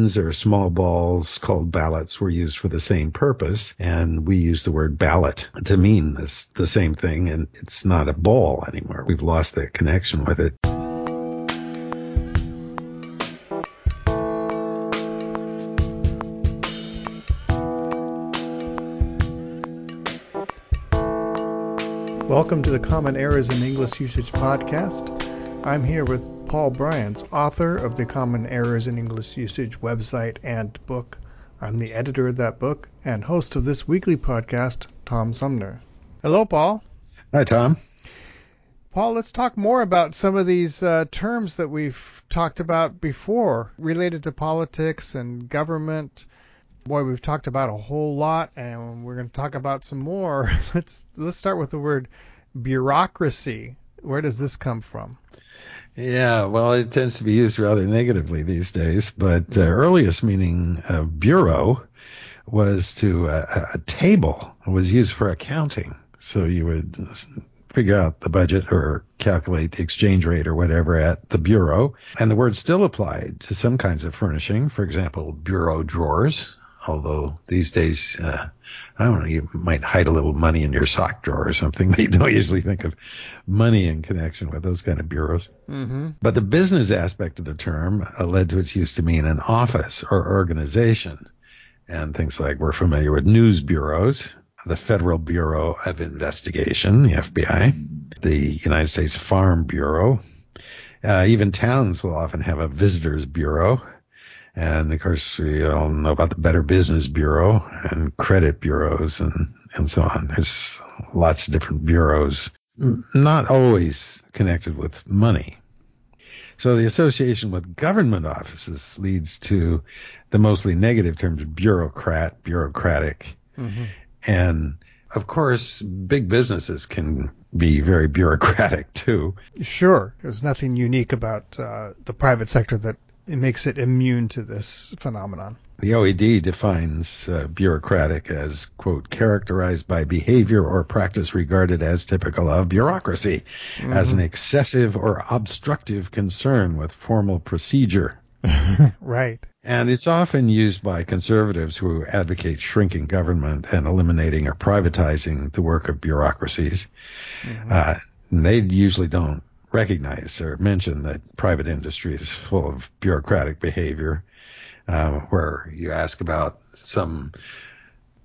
coins or small balls called ballots were used for the same purpose. And we use the word ballot to mean this, the same thing. And it's not a ball anymore. We've lost that connection with it. Welcome to the Common Errors in English Usage podcast. I'm here with Paul Brians, author of the Common Errors in English Usage website and book. I'm the editor of that book and host of this weekly podcast, Tom Sumner. Hello, Paul. Hi, Tom. Paul, let's talk more about some of these uh, terms that we've talked about before related to politics and government boy, we've talked about a whole lot, and we're going to talk about some more. let's let's start with the word bureaucracy. Where does this come from? Yeah, well, it tends to be used rather negatively these days, but uh, earliest meaning of bureau was to uh, a table was used for accounting. So you would figure out the budget or calculate the exchange rate or whatever at the bureau. And the word still applied to some kinds of furnishing. For example, bureau drawers although these days, uh, I don't know, you might hide a little money in your sock drawer or something, but you don't usually think of money in connection with those kind of bureaus. Mm-hmm. But the business aspect of the term uh, led to its use to mean an office or organization. And things like we're familiar with news bureaus, the Federal Bureau of Investigation, the FBI, the United States Farm Bureau. Uh, even towns will often have a visitors bureau and of course, we all know about the Better Business Bureau and credit bureaus and, and so on. There's lots of different bureaus, not always connected with money. So the association with government offices leads to the mostly negative terms bureaucrat, bureaucratic. Mm-hmm. And of course, big businesses can be very bureaucratic too. Sure. There's nothing unique about uh, the private sector that it makes it immune to this phenomenon. The OED defines uh, bureaucratic as, quote, characterized by behavior or practice regarded as typical of bureaucracy, mm-hmm. as an excessive or obstructive concern with formal procedure. right. And it's often used by conservatives who advocate shrinking government and eliminating or privatizing the work of bureaucracies. Mm-hmm. Uh, they usually don't recognize or mention that private industry is full of bureaucratic behavior, uh, where you ask about some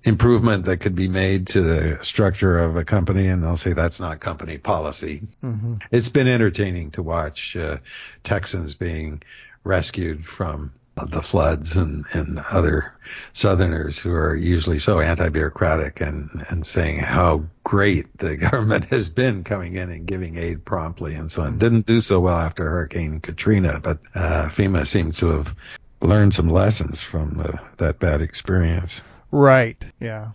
improvement that could be made to the structure of a company, and they'll say that's not company policy. Mm-hmm. It's been entertaining to watch uh, Texans being rescued from the floods and, and other Southerners who are usually so anti-bureaucratic and, and saying how great the government has been coming in and giving aid promptly and so on. Mm-hmm. Didn't do so well after Hurricane Katrina, but uh, FEMA seems to have learned some lessons from the, that bad experience. Right. Yeah.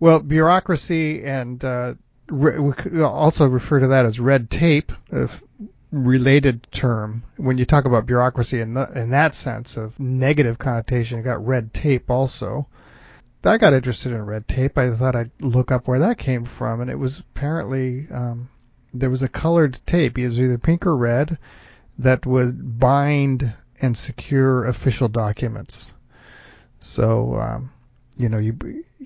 Well, bureaucracy and uh, re- we also refer to that as red tape. If related term when you talk about bureaucracy in, the, in that sense of negative connotation. You got red tape also. I got interested in red tape. I thought I'd look up where that came from, and it was apparently um, there was a colored tape. It was either pink or red that would bind and secure official documents. So um, you know, you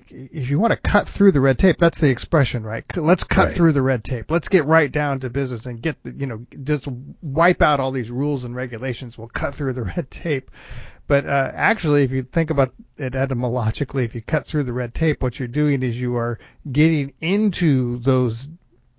if you want to cut through the red tape, that's the expression, right? Let's cut right. through the red tape. Let's get right down to business and get, you know, just wipe out all these rules and regulations. We'll cut through the red tape. But uh, actually, if you think about it etymologically, if you cut through the red tape, what you're doing is you are getting into those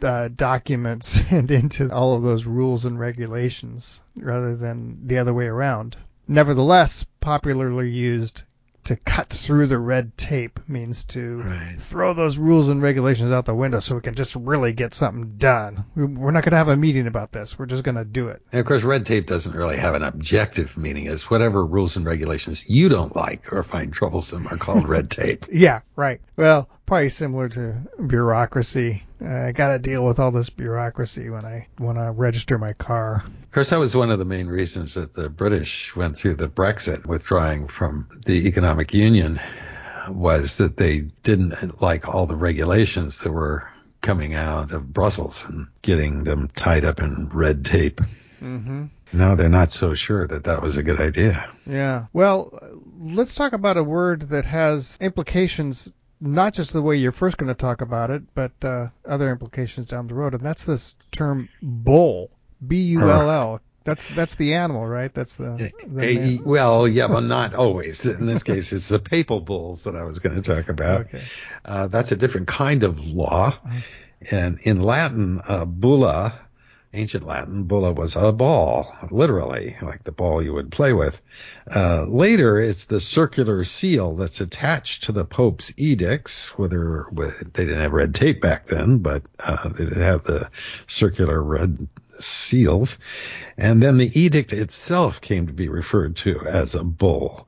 uh, documents and into all of those rules and regulations rather than the other way around. Nevertheless, popularly used to cut through the red tape means to right. throw those rules and regulations out the window so we can just really get something done. We're not going to have a meeting about this. We're just going to do it. And of course, red tape doesn't really have an objective meaning. It's whatever rules and regulations you don't like or find troublesome are called red tape. Yeah, right. Well, probably similar to bureaucracy. Uh, I got to deal with all this bureaucracy when I when I register my car. Of course, that was one of the main reasons that the British went through the Brexit, withdrawing from the economic union, was that they didn't like all the regulations that were coming out of Brussels and getting them tied up in red tape. Mm-hmm. Now they're not so sure that that was a good idea. Yeah. Well, let's talk about a word that has implications not just the way you're first going to talk about it, but uh, other implications down the road, and that's this term bull. B U L L. That's that's the animal, right? That's the, the well, yeah, but not always. In this case, it's the papal bulls that I was going to talk about. Okay. Uh, that's a different kind of law, uh-huh. and in Latin, uh, bulla ancient Latin, bulla was a ball, literally, like the ball you would play with. Uh, later, it's the circular seal that's attached to the Pope's edicts, whether they didn't have red tape back then, but uh, they did have the circular red seals. And then the edict itself came to be referred to as a bull.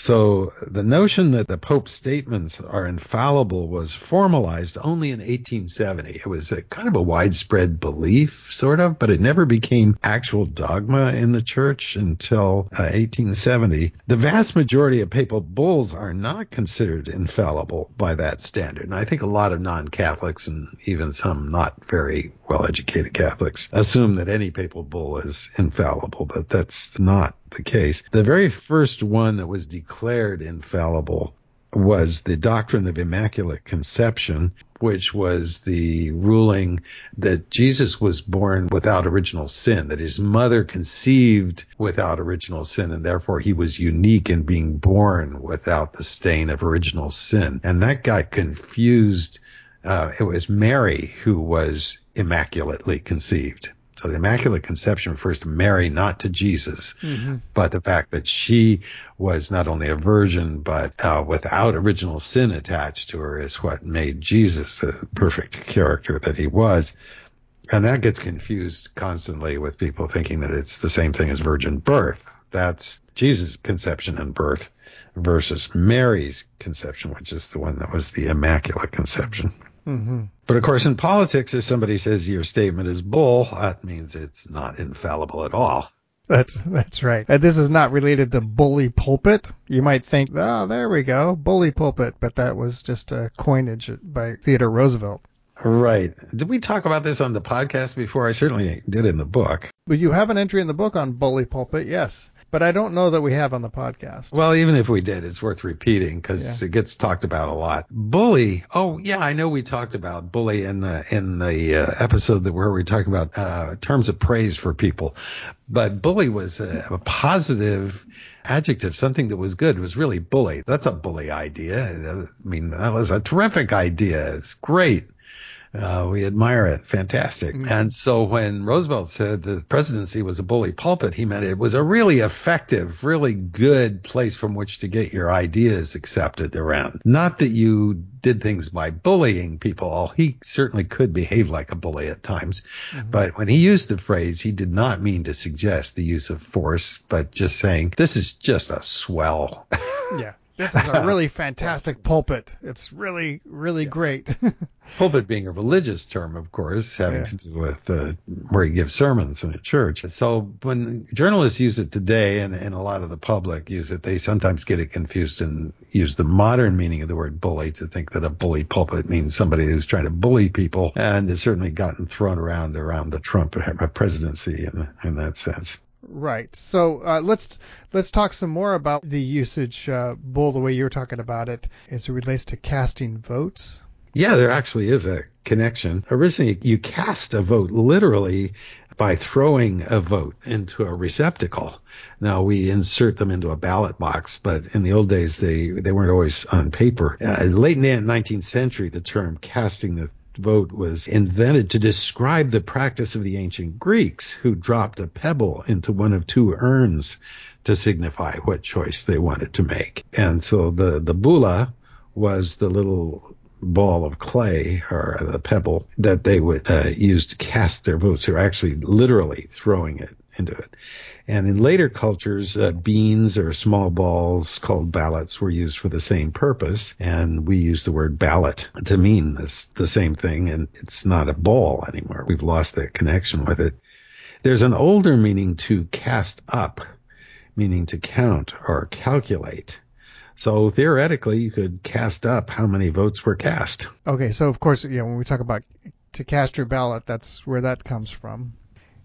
So the notion that the Pope's statements are infallible was formalized only in 1870. It was a kind of a widespread belief, sort of, but it never became actual dogma in the church until uh, 1870. The vast majority of papal bulls are not considered infallible by that standard. And I think a lot of non-Catholics and even some not very well-educated Catholics assume that any papal bull is infallible, but that's not the case. The very first one that was declared infallible was the doctrine of Immaculate Conception, which was the ruling that Jesus was born without original sin, that his mother conceived without original sin, and therefore he was unique in being born without the stain of original sin. And that got confused. Uh, it was Mary who was immaculately conceived. So the Immaculate Conception refers to Mary, not to Jesus, mm-hmm. but the fact that she was not only a virgin, but uh, without original sin attached to her is what made Jesus the perfect character that he was. And that gets confused constantly with people thinking that it's the same thing as virgin birth. That's Jesus' conception and birth versus Mary's conception, which is the one that was the Immaculate Conception. Mm-hmm. But of course, in politics, if somebody says your statement is bull, that means it's not infallible at all. That's that's right. And this is not related to bully pulpit. You might think, oh, there we go, bully pulpit, but that was just a coinage by Theodore Roosevelt. Right. Did we talk about this on the podcast before? I certainly did in the book. But you have an entry in the book on bully pulpit, yes but I don't know that we have on the podcast. Well, even if we did, it's worth repeating because yeah. it gets talked about a lot. Bully. Oh, yeah, I know we talked about bully in the in the uh, episode that where we talked about uh, terms of praise for people, but bully was a, a positive adjective, something that was good. Was really bully. That's a bully idea. I mean, that was a terrific idea. It's great. Uh, we admire it. Fantastic. Mm-hmm. And so when Roosevelt said the presidency was a bully pulpit, he meant it was a really effective, really good place from which to get your ideas accepted around. Not that you did things by bullying people. He certainly could behave like a bully at times. Mm-hmm. But when he used the phrase, he did not mean to suggest the use of force, but just saying, this is just a swell. yeah. This is a really fantastic pulpit. It's really, really yeah. great. pulpit being a religious term, of course, having yeah. to do with uh, where you give sermons in a church. So when journalists use it today and, and a lot of the public use it, they sometimes get it confused and use the modern meaning of the word bully to think that a bully pulpit means somebody who's trying to bully people and it's certainly gotten thrown around around the Trump presidency in, in that sense. Right. So uh, let's let's talk some more about the usage, uh, Bull, the way you're talking about it, as it relates to casting votes. Yeah, there actually is a connection. Originally, you cast a vote literally by throwing a vote into a receptacle. Now we insert them into a ballot box, but in the old days they they weren't always on paper. Uh, late in the 19th century, the term casting the vote was invented to describe the practice of the ancient Greeks who dropped a pebble into one of two urns to signify what choice they wanted to make. And so the, the bulla was the little ball of clay or the pebble that they would uh, use to cast their votes, or actually literally throwing it into it. And in later cultures, uh, beans or small balls called ballots were used for the same purpose. And we use the word ballot to mean this, the same thing. And it's not a ball anymore. We've lost that connection with it. There's an older meaning to cast up, meaning to count or calculate. So theoretically, you could cast up how many votes were cast. Okay, so of course, yeah, when we talk about to cast your ballot, that's where that comes from.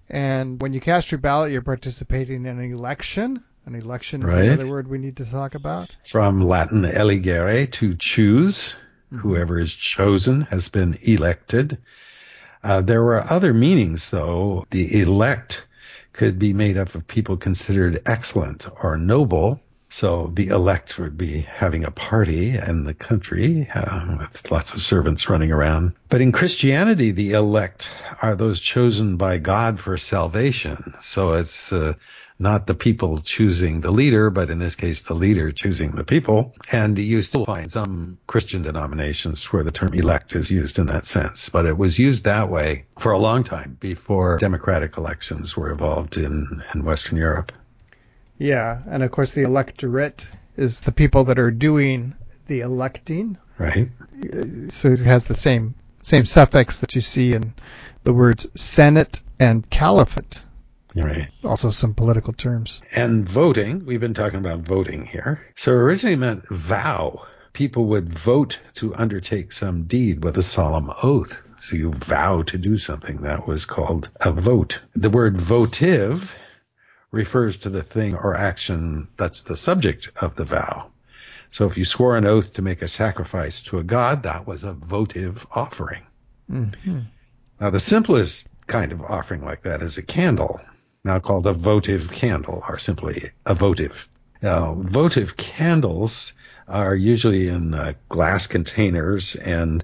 And when you cast your ballot, you're participating in an election. An election is Right. another word we need to talk about. From Latin eligere, to choose. Whoever is chosen has been elected. Uh, there were other meanings, though. The elect could be made up of people considered excellent or noble. So the elect would be having a party in the country uh, with lots of servants running around. But in Christianity, the elect are those chosen by God for salvation. So it's uh, not the people choosing the leader, but in this case, the leader choosing the people. And you still find some Christian denominations where the term elect is used in that sense, but it was used that way for a long time before democratic elections were evolved in, in Western Europe. Yeah, and of course the electorate is the people that are doing the electing. Right? So it has the same same suffix that you see in the words Senate and Caliphate. Right. Also some political terms. And voting, we've been talking about voting here. So originally meant vow. People would vote to undertake some deed with a solemn oath. So you vow to do something. That was called a vote. The word votive refers to the thing or action that's the subject of the vow. So if you swore an oath to make a sacrifice to a god, that was a votive offering. hmm Now, the simplest kind of offering like that is a candle, now called a votive candle, or simply a votive. Now, votive candles are usually in uh, glass containers, and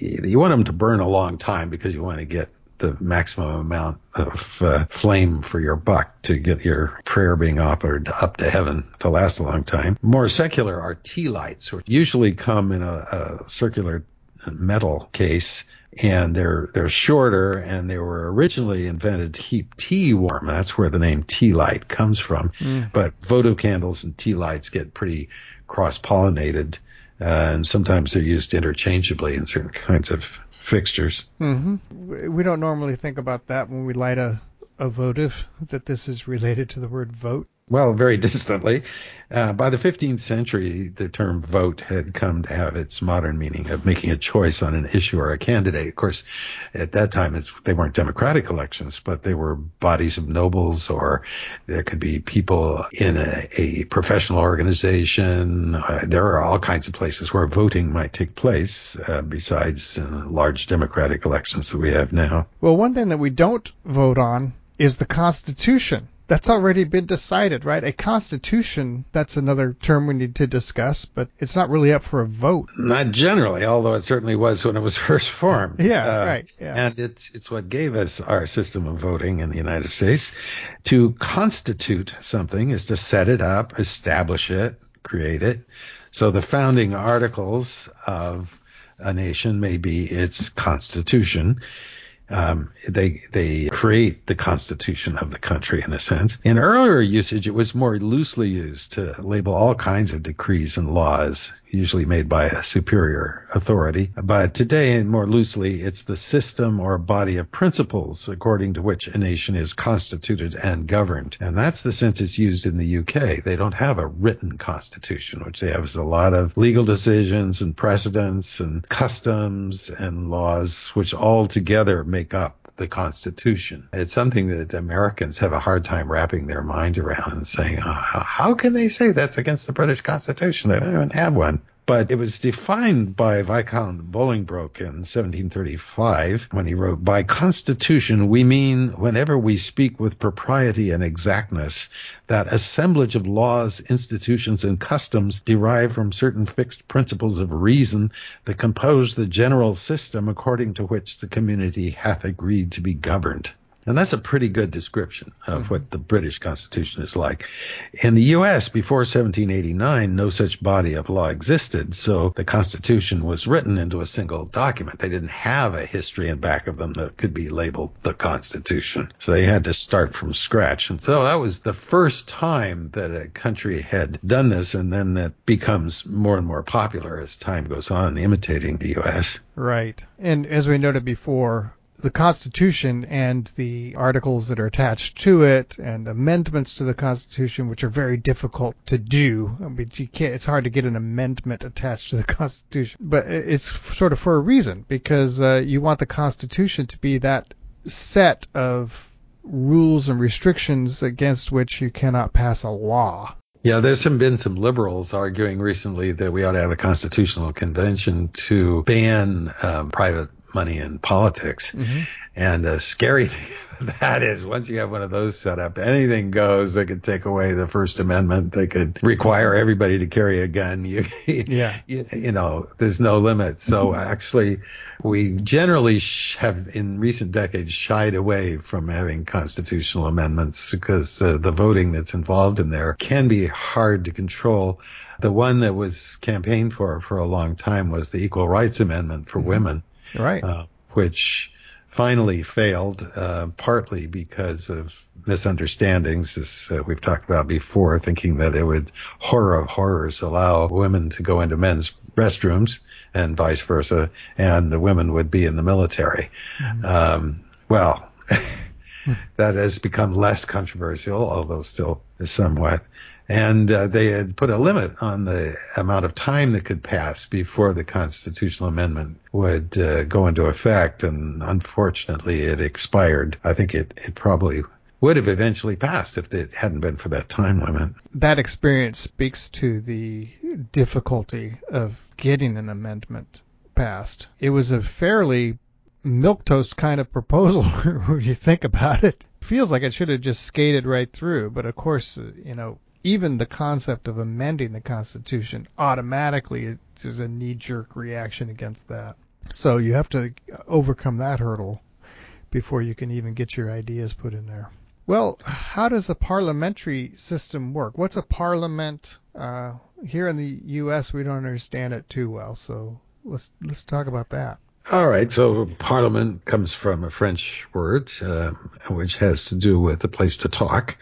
you want them to burn a long time because you want to get the maximum amount of uh, flame for your buck to get your prayer being offered up to heaven to last a long time. More secular are tea lights, which usually come in a, a circular metal case and they're they're shorter and they were originally invented to keep tea warm. That's where the name tea light comes from. Mm. But votive candles and tea lights get pretty cross pollinated, uh, and sometimes they're used interchangeably in certain kinds of fixtures. hmm We don't normally think about that when we light a, a votive, that this is related to the word vote. Well, very distantly. Uh, by the 15th century, the term vote had come to have its modern meaning of making a choice on an issue or a candidate. Of course, at that time, it's, they weren't democratic elections, but they were bodies of nobles, or there could be people in a, a professional organization. Uh, there are all kinds of places where voting might take place, uh, besides uh, large democratic elections that we have now. Well, one thing that we don't vote on is the Constitution. That's already been decided, right? A constitution, that's another term we need to discuss, but it's not really up for a vote. Not generally, although it certainly was when it was first formed. Yeah, Uh, right. Yeah. And it's it's what gave us our system of voting in the United States. To constitute something is to set it up, establish it, create it. So the founding articles of a nation may be its constitution. Um, they they create the constitution of the country in a sense. In earlier usage, it was more loosely used to label all kinds of decrees and laws, usually made by a superior authority. But today, more loosely, it's the system or body of principles according to which a nation is constituted and governed. And that's the sense it's used in the UK. They don't have a written constitution, which they have is a lot of legal decisions and precedents and customs and laws, which all together make up the Constitution. It's something that Americans have a hard time wrapping their mind around and saying, oh, how can they say that's against the British Constitution? They don't even have one. But it was defined by Viscount Bolingbroke in 1735 when he wrote, By Constitution we mean whenever we speak with propriety and exactness that assemblage of laws, institutions, and customs derived from certain fixed principles of reason that compose the general system according to which the community hath agreed to be governed. And that's a pretty good description of mm-hmm. what the British Constitution is like. In the U.S., before 1789, no such body of law existed, so the Constitution was written into a single document. They didn't have a history in back of them that could be labeled the Constitution. So they had to start from scratch. And so that was the first time that a country had done this, and then that becomes more and more popular as time goes on, imitating the U.S. Right. And as we noted before, the Constitution and the articles that are attached to it and amendments to the Constitution, which are very difficult to do. I mean, you can't, it's hard to get an amendment attached to the Constitution, but it's sort of for a reason because uh, you want the Constitution to be that set of rules and restrictions against which you cannot pass a law. Yeah, there's some, been some liberals arguing recently that we ought to have a constitutional convention to ban um, private money in politics. Mm-hmm. And the scary thing that is once you have one of those set up, anything goes. They could take away the First Amendment. They could require everybody to carry a gun. You, yeah. You, you know, there's no limit. So mm-hmm. actually, we generally have in recent decades shied away from having constitutional amendments because uh, the voting that's involved in there can be hard to control. The one that was campaigned for for a long time was the Equal Rights Amendment for mm-hmm. women right? Uh, which finally failed, uh, partly because of misunderstandings, as uh, we've talked about before, thinking that it would horror of horrors allow women to go into men's restrooms and vice versa, and the women would be in the military. Mm-hmm. Um, well. that has become less controversial, although still somewhat and uh, they had put a limit on the amount of time that could pass before the constitutional amendment would uh, go into effect. And unfortunately, it expired. I think it, it probably would have eventually passed if it hadn't been for that time limit. That experience speaks to the difficulty of getting an amendment passed. It was a fairly milquetoast kind of proposal when you think about it. Feels like it should have just skated right through, but of course, you know, even the concept of amending the Constitution automatically is a knee jerk reaction against that. So you have to overcome that hurdle before you can even get your ideas put in there. Well, how does a parliamentary system work? What's a parliament? Uh, here in the U.S., we don't understand it too well, so let's let's talk about that. All right. So parliament comes from a French word, uh, which has to do with a place to talk.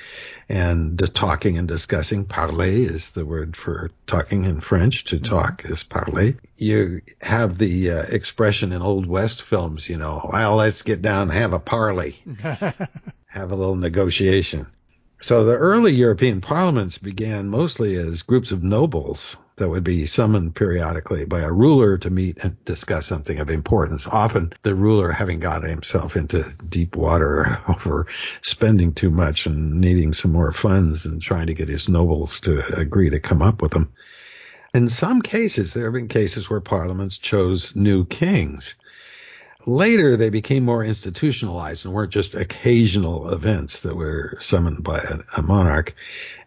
And the talking and discussing, parler is the word for talking in French. To mm-hmm. talk is parler. You have the uh, expression in Old West films, you know, well, let's get down and have a parley. have a little negotiation. So the early European parliaments began mostly as groups of nobles that would be summoned periodically by a ruler to meet and discuss something of importance. Often the ruler having got himself into deep water over spending too much and needing some more funds and trying to get his nobles to agree to come up with them. In some cases, there have been cases where parliaments chose new kings. Later, they became more institutionalized and weren't just occasional events that were summoned by a, a monarch.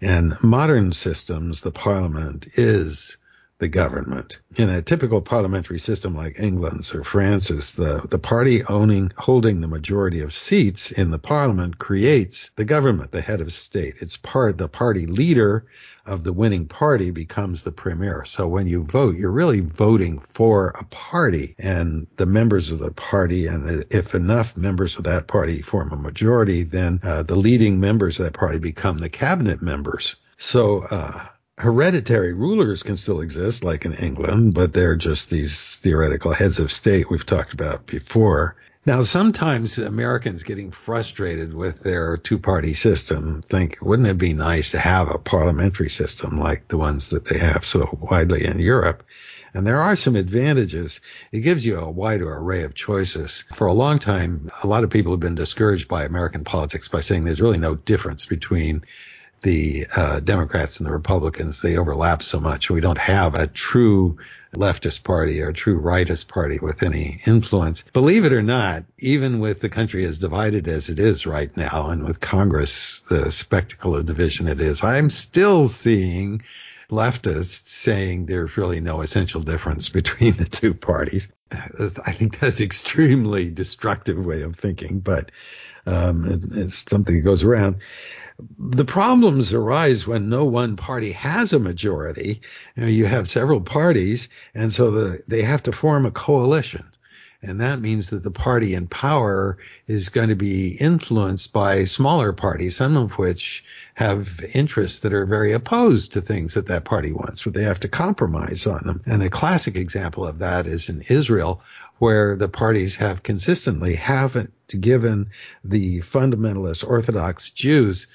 And modern systems, the parliament is the government. In a typical parliamentary system like England's or France's, the, the party owning, holding the majority of seats in the parliament creates the government, the head of state. It's part, the party leader of the winning party becomes the premier. So when you vote, you're really voting for a party and the members of the party. And if enough members of that party form a majority, then uh, the leading members of that party become the cabinet members. So, uh, hereditary rulers can still exist, like in England, but they're just these theoretical heads of state we've talked about before. Now, sometimes Americans getting frustrated with their two party system think, wouldn't it be nice to have a parliamentary system like the ones that they have so widely in Europe? And there are some advantages. It gives you a wider array of choices. For a long time, a lot of people have been discouraged by American politics by saying there's really no difference between the uh, Democrats and the Republicans. They overlap so much. We don't have a true leftist party or a true rightist party with any influence. Believe it or not, even with the country as divided as it is right now and with Congress, the spectacle of division it is, I'm still seeing leftists saying there's really no essential difference between the two parties. I think that's extremely destructive way of thinking, but um, it's something that goes around the problems arise when no one party has a majority. You, know, you have several parties, and so the, they have to form a coalition. And that means that the party in power is going to be influenced by smaller parties, some of which have interests that are very opposed to things that that party wants, but they have to compromise on them. And a classic example of that is in Israel, where the parties have consistently haven't given the fundamentalist Orthodox Jews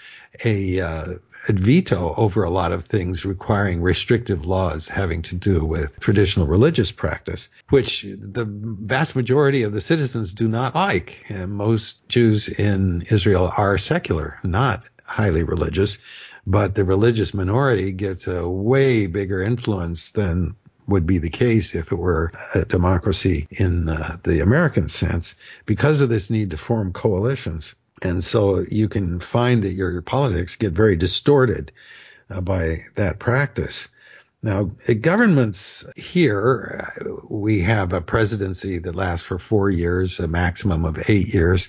a, uh, a, veto over a lot of things requiring restrictive laws having to do with traditional religious practice, which the vast majority of the citizens do not like. And most Jews in Israel are secular, not highly religious, but the religious minority gets a way bigger influence than would be the case if it were a democracy in uh, the American sense because of this need to form coalitions. And so you can find that your, politics get very distorted uh, by that practice. Now, governments here, uh, we have a presidency that lasts for four years, a maximum of eight years.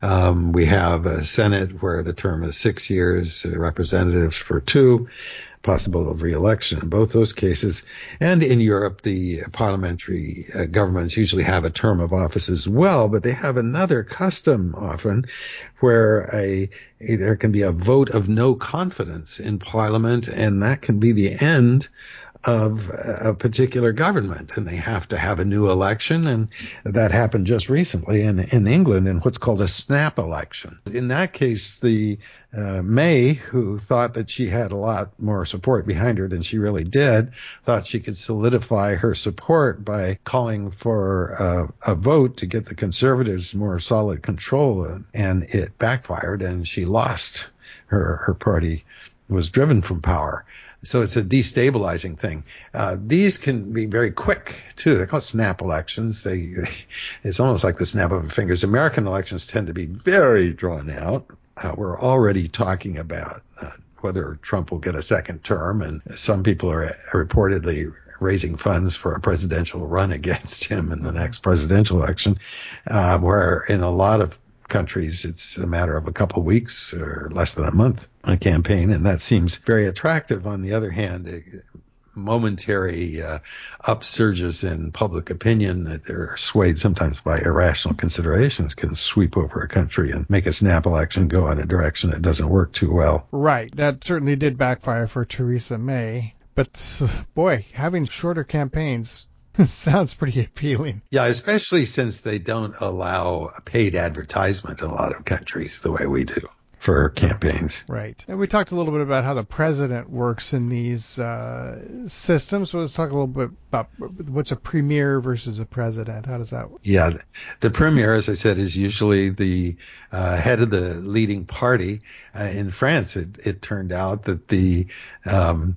Um, we have a Senate where the term is six years, representatives for two possible of re-election in both those cases. And in Europe, the parliamentary uh, governments usually have a term of office as well, but they have another custom often where a, a there can be a vote of no confidence in parliament, and that can be the end of a particular government and they have to have a new election. And that happened just recently in, in England in what's called a snap election. In that case, the uh, May, who thought that she had a lot more support behind her than she really did, thought she could solidify her support by calling for uh, a vote to get the conservatives more solid control. And it backfired and she lost. Her, her party was driven from power. So it's a destabilizing thing. Uh, these can be very quick too. They're called snap elections. They, it's almost like the snap of fingers. American elections tend to be very drawn out. Uh, we're already talking about uh, whether Trump will get a second term, and some people are reportedly raising funds for a presidential run against him in the next presidential election, uh, where in a lot of countries, it's a matter of a couple of weeks or less than a month a campaign, and that seems very attractive. On the other hand, momentary uh, upsurges in public opinion that are swayed sometimes by irrational considerations can sweep over a country and make a snap election go in a direction that doesn't work too well. Right. That certainly did backfire for Theresa May. But boy, having shorter campaigns It sounds pretty appealing. Yeah, especially since they don't allow paid advertisement in a lot of countries the way we do for campaigns. Right. And we talked a little bit about how the president works in these uh, systems. So let's talk a little bit about what's a premier versus a president. How does that work? Yeah. The premier, as I said, is usually the uh, head of the leading party. Uh, in France, it, it turned out that the um,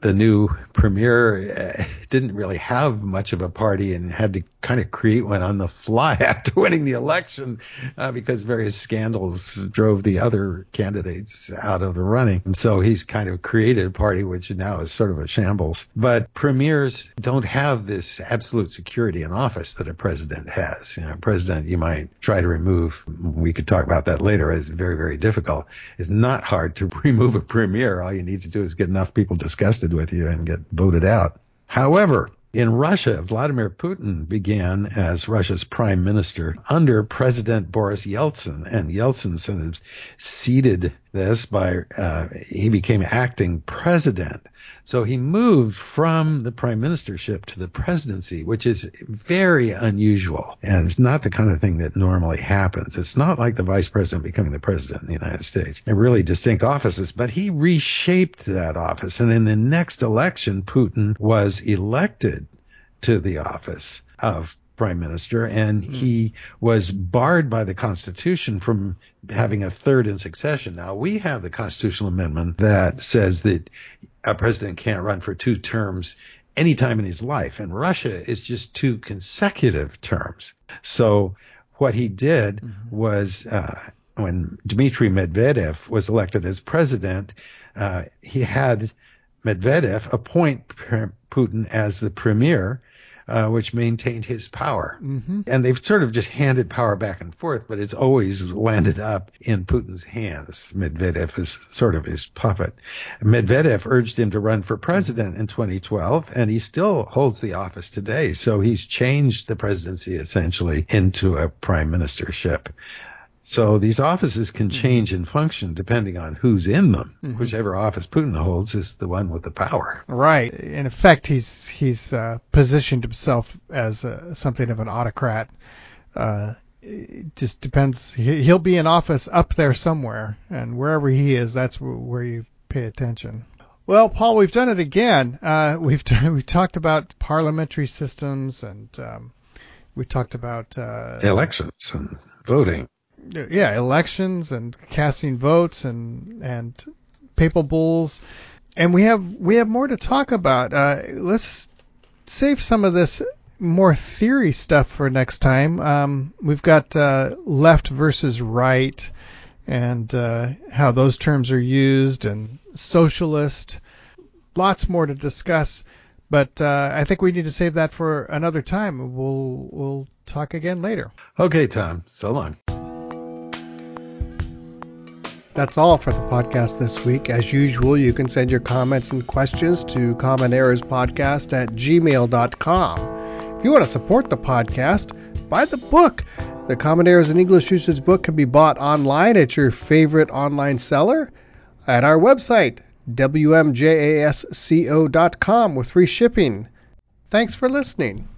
the new premier uh, didn't really have much of a party and had to kind of create one on the fly after winning the election uh, because various scandals drove the other candidates out of the running. And so he's kind of created a party which now is sort of a shambles. But premiers don't have this absolute security in office that a president has. You know, a president you might try to remove. We could talk about that later. Is very very difficult. It's not hard to remove a premier. All you need to do is get enough people disgusted with you and get voted out. However, in Russia, Vladimir Putin began as Russia's prime minister under President Boris Yeltsin, and Yeltsin sort of seeded this by uh, he became acting president. So he moved from the prime ministership to the presidency, which is very unusual. And it's not the kind of thing that normally happens. It's not like the vice president becoming the president in the United States. They're really distinct offices, but he reshaped that office. And in the next election, Putin was elected to the office of prime minister, and hmm. he was barred by the Constitution from having a third in succession. Now we have the constitutional amendment that says that a president can't run for two terms any time in his life, and Russia is just two consecutive terms. So what he did mm-hmm. was uh, when Dmitry Medvedev was elected as president, uh, he had Medvedev appoint Putin as the premier uh, which maintained his power. Mm-hmm. And they've sort of just handed power back and forth, but it's always landed up in Putin's hands. Medvedev is sort of his puppet. Medvedev urged him to run for president in 2012, and he still holds the office today. So he's changed the presidency essentially into a prime ministership. So these offices can Mm-hmm. change in function depending on who's in them. Mhm. Whichever office Putin holds is the one with the power. Right. In effect, he's he's uh, positioned himself as uh, something of an autocrat. Uh, it just depends. He, he'll be in office up there somewhere, and wherever he is, that's where, you pay attention. Well, Paul, we've done it again. Uh, we've we've talked about parliamentary systems, and um, we talked about uh, Elections and voting. Yeah, elections and casting votes and and papal bulls, and we have we have more to talk about. Uh, let's save some of this more theory stuff for next time. Um, we've got uh, left versus right, and uh, how those terms are used, and socialist. Lots more to discuss, but uh, I think we need to save that for another time. We'll we'll talk again later. Okay, Tom. So long. That's all for the podcast this week. As usual, you can send your comments and questions to commonerrorspodcast at gmail.com. If you want to support the podcast, buy the book. The Common Errors in English Usage book can be bought online at your favorite online seller at our website, wmjasco.com, with free shipping. Thanks for listening.